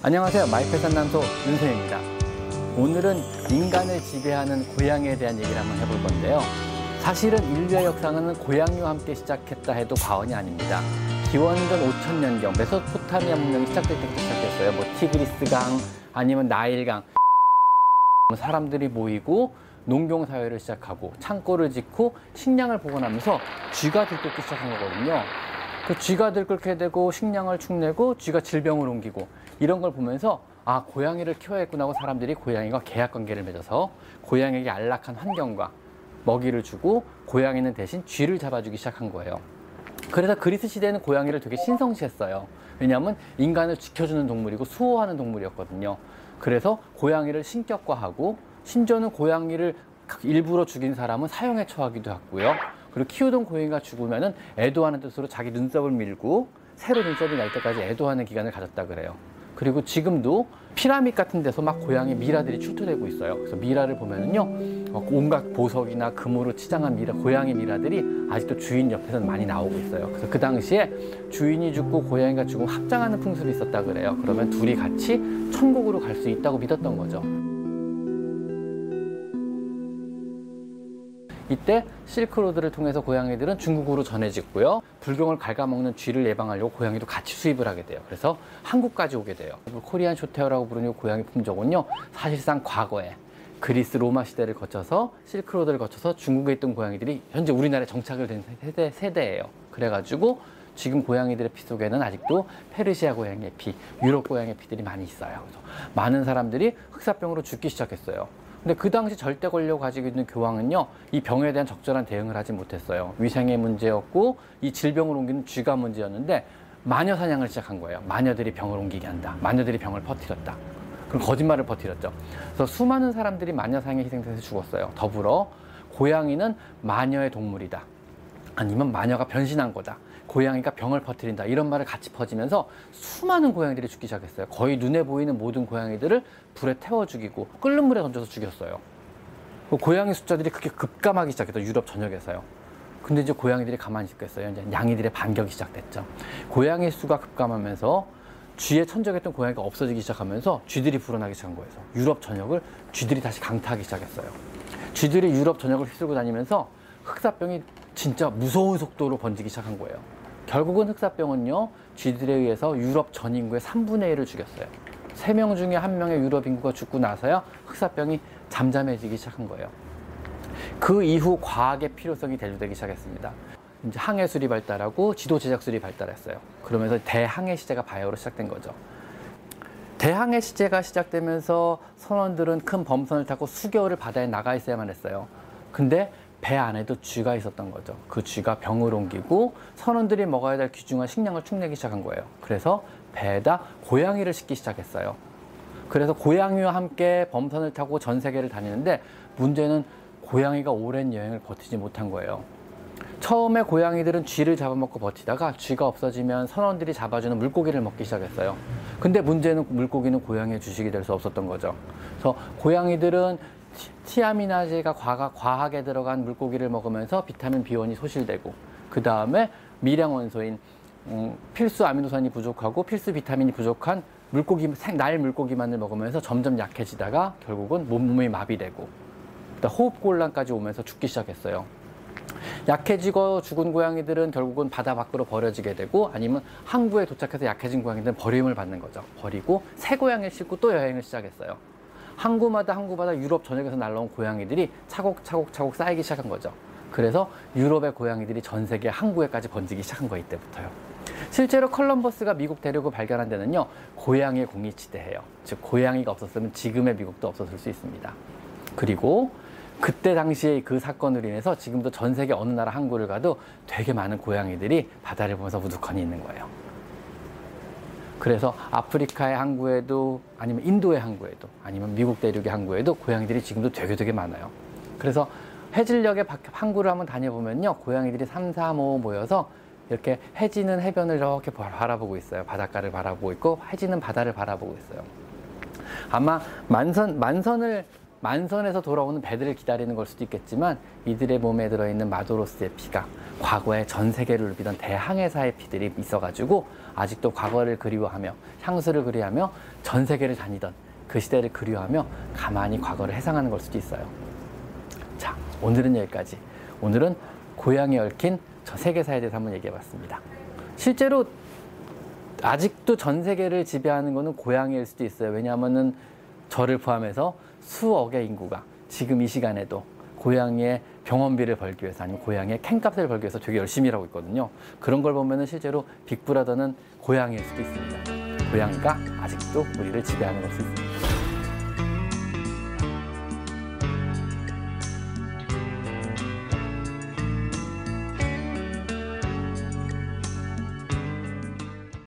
안녕하세요. 마이펫 산남소 윤소입니다. 오늘은 인간을 지배하는 고양이에 대한 얘기를 한번 해볼 건데요. 사실은 인류의 역사는 고양이와 함께 시작했다 해도 과언이 아닙니다. 기원전 5천년경 메소포타미아 문명이 시작될 때부터 시작했어요. 뭐 티그리스강 아니면 나일강 사람들이 모이고 농경 사회를 시작하고 창고를 짓고 식량을 보관하면서 쥐가 들끓기 시작한 거거든요. 그 쥐가 들끓게 되고 식량을 축내고 쥐가 질병을 옮기고 이런 걸 보면서 아 고양이를 키워야겠구나 하고 사람들이 고양이와 계약 관계를 맺어서 고양이에게 안락한 환경과 먹이를 주고 고양이는 대신 쥐를 잡아주기 시작한 거예요. 그래서 그리스 시대는 고양이를 되게 신성시했어요. 왜냐하면 인간을 지켜주는 동물이고 수호하는 동물이었거든요. 그래서 고양이를 신격화하고 심지어는 고양이를 일부러 죽인 사람은 사형에 처하기도 했고요. 그리고 키우던 고양이가 죽으면은 애도하는 뜻으로 자기 눈썹을 밀고 새로 눈썹이 날 때까지 애도하는 기간을 가졌다 그래요. 그리고 지금도 피라밋 같은 데서 막 고양이 미라들이 출토되고 있어요. 그래서 미라를 보면은요, 어, 온갖 보석이나 금으로 치장한 미라, 고양이 미라들이 아직도 주인 옆에서는 많이 나오고 있어요. 그래서 그 당시에 주인이 죽고 고양이가 죽으면 합장하는 풍습이 있었다 그래요. 그러면 둘이 같이 천국으로 갈 수 있다고 믿었던 거죠. 이때 실크로드를 통해서 고양이들은 중국으로 전해졌고요. 불경을 갉아먹는 쥐를 예방하려고 고양이도 같이 수입을 하게 돼요. 그래서 한국까지 오게 돼요. Korean Shorthair라고 부르는 고양이 품종은요. 사실상 과거에 그리스 로마 시대를 거쳐서 실크로드를 거쳐서 중국에 있던 고양이들이 현재 우리나라에 정착을 된 세대, 세대예요. 그래가지고 지금 고양이들의 피 속에는 아직도 페르시아 고양이의 피, 유럽 고양이의 피들이 많이 있어요. 그래서 많은 사람들이 흑사병으로 죽기 시작했어요. 근데 그 당시 절대 권력 가지고 있는 교황은요, 이 병에 대한 적절한 대응을 하지 못했어요. 위생의 문제였고, 이 질병을 옮기는 쥐가 문제였는데, 마녀 사냥을 시작한 거예요. 마녀들이 병을 옮기게 한다. 마녀들이 병을 퍼뜨렸다. 그럼 거짓말을 퍼뜨렸죠. 그래서 수많은 사람들이 마녀 사냥에 희생돼서 죽었어요. 더불어, 고양이는 마녀의 동물이다. 아니면 마녀가 변신한 거다. 고양이가 병을 퍼뜨린다. 이런 말을 같이 퍼지면서 수많은 고양이들이 죽기 시작했어요. 거의 눈에 보이는 모든 고양이들을 불에 태워 죽이고 끓는 물에 던져서 죽였어요. 그 고양이 숫자들이 그렇게 급감하기 시작했죠. 유럽 전역에서요. 근데 이제 고양이들이 가만히 있겠어요. 이제 양이들의 반격이 시작됐죠. 고양이 수가 급감하면서 쥐에 천적했던 고양이가 없어지기 시작하면서 쥐들이 불어나기 시작한 거예요. 유럽 전역을 쥐들이 다시 강타하기 시작했어요. 쥐들이 유럽 전역을 휩쓸고 다니면서 흑사병이 진짜 무서운 속도로 번지기 시작한 거예요. 결국은 흑사병은요, 쥐들에 의해서 유럽 전 인구의 3분의 1을 죽였어요. 3명 중에 1명의 유럽 인구가 죽고 나서야 흑사병이 잠잠해지기 시작한 거예요. 그 이후 과학의 필요성이 대두되기 시작했습니다. 이제 항해술이 발달하고 지도 제작술이 발달했어요. 그러면서 대항해 시대가 바야흐로 시작된 거죠. 대항해 시대가 시작되면서 선원들은 큰 범선을 타고 수개월을 바다에 나가 있어야만 했어요. 근데 배 안에도 쥐가 있었던 거죠. 그 쥐가 병을 옮기고 선원들이 먹어야 될 귀중한 식량을 축내기 시작한 거예요. 그래서 배에다 고양이를 싣기 시작했어요. 그래서 고양이와 함께 범선을 타고 전 세계를 다니는데 문제는 고양이가 오랜 여행을 버티지 못한 거예요. 처음에 고양이들은 쥐를 잡아먹고 버티다가 쥐가 없어지면 선원들이 잡아주는 물고기를 먹기 시작했어요. 근데 문제는 물고기는 고양이의 주식이 될 수 없었던 거죠. 그래서 고양이들은 티아미나제가 과가, 과하게 들어간 물고기를 먹으면서 비타민 B1이 소실되고 그 다음에 미량 원소인 음, 필수 아미노산이 부족하고 필수 비타민이 부족한 물고기 날 물고기만을 먹으면서 점점 약해지다가 결국은 몸몸이 마비되고 호흡곤란까지 오면서 죽기 시작했어요. 약해지고 죽은 고양이들은 결국은 바다 밖으로 버려지게 되고 아니면 항구에 도착해서 약해진 고양이들은 버림을 받는 거죠. 버리고 새 고양이를 싣고 또 여행을 시작했어요. 항구마다 항구마다 유럽 전역에서 날라온 고양이들이 차곡차곡 차곡 쌓이기 시작한 거죠. 그래서 유럽의 고양이들이 전 세계 항구에까지 번지기 시작한 거 이때부터요. 실제로 컬럼버스가 미국 대륙을 발견한 데는요, 고양이의 공이치대예요. 즉 고양이가 없었으면 지금의 미국도 없었을 수 있습니다. 그리고 그때 당시에 그 사건으로 인해서 지금도 전 세계 어느 나라 항구를 가도 되게 많은 고양이들이 바다를 보면서 우두커니 있는 거예요. 그래서 아프리카의 항구에도 아니면 인도의 항구에도 아니면 미국 대륙의 항구에도 고양이들이 지금도 되게 되게 많아요. 그래서 해질녘에 항구를 한번 다녀보면요. 고양이들이 3, 4, 5 모여서 이렇게 해지는 해변을 이렇게 바라보고 있어요. 바닷가를 바라보고 있고 해지는 바다를 바라보고 있어요. 아마 만선, 만선을 만선에서 돌아오는 배들을 기다리는 걸 수도 있겠지만 이들의 몸에 들어있는 마도로스의 피가 과거에 전 세계를 누비던 대항해사의 피들이 있어가지고 아직도 과거를 그리워하며 향수를 그리워하며 전 세계를 다니던 그 시대를 그리워하며 가만히 과거를 해상하는 걸 수도 있어요. 자, 오늘은 여기까지. 오늘은 고향에 얽힌 저 세계사에 대해서 한번 얘기해 봤습니다. 실제로 아직도 전 세계를 지배하는 거는 고향일 수도 있어요. 왜냐하면은 저를 포함해서 수억의 인구가 지금 이 시간에도 고향의 병원비를 벌기 위해서 아니면 고향의 캔값을 벌기 위해서 되게 열심히 일하고 있거든요. 그런 걸 보면 은 실제로 빅브라더는 고향일 수도 있습니다. 고향가 아직도 우리를 지배하는 걸수 있습니다.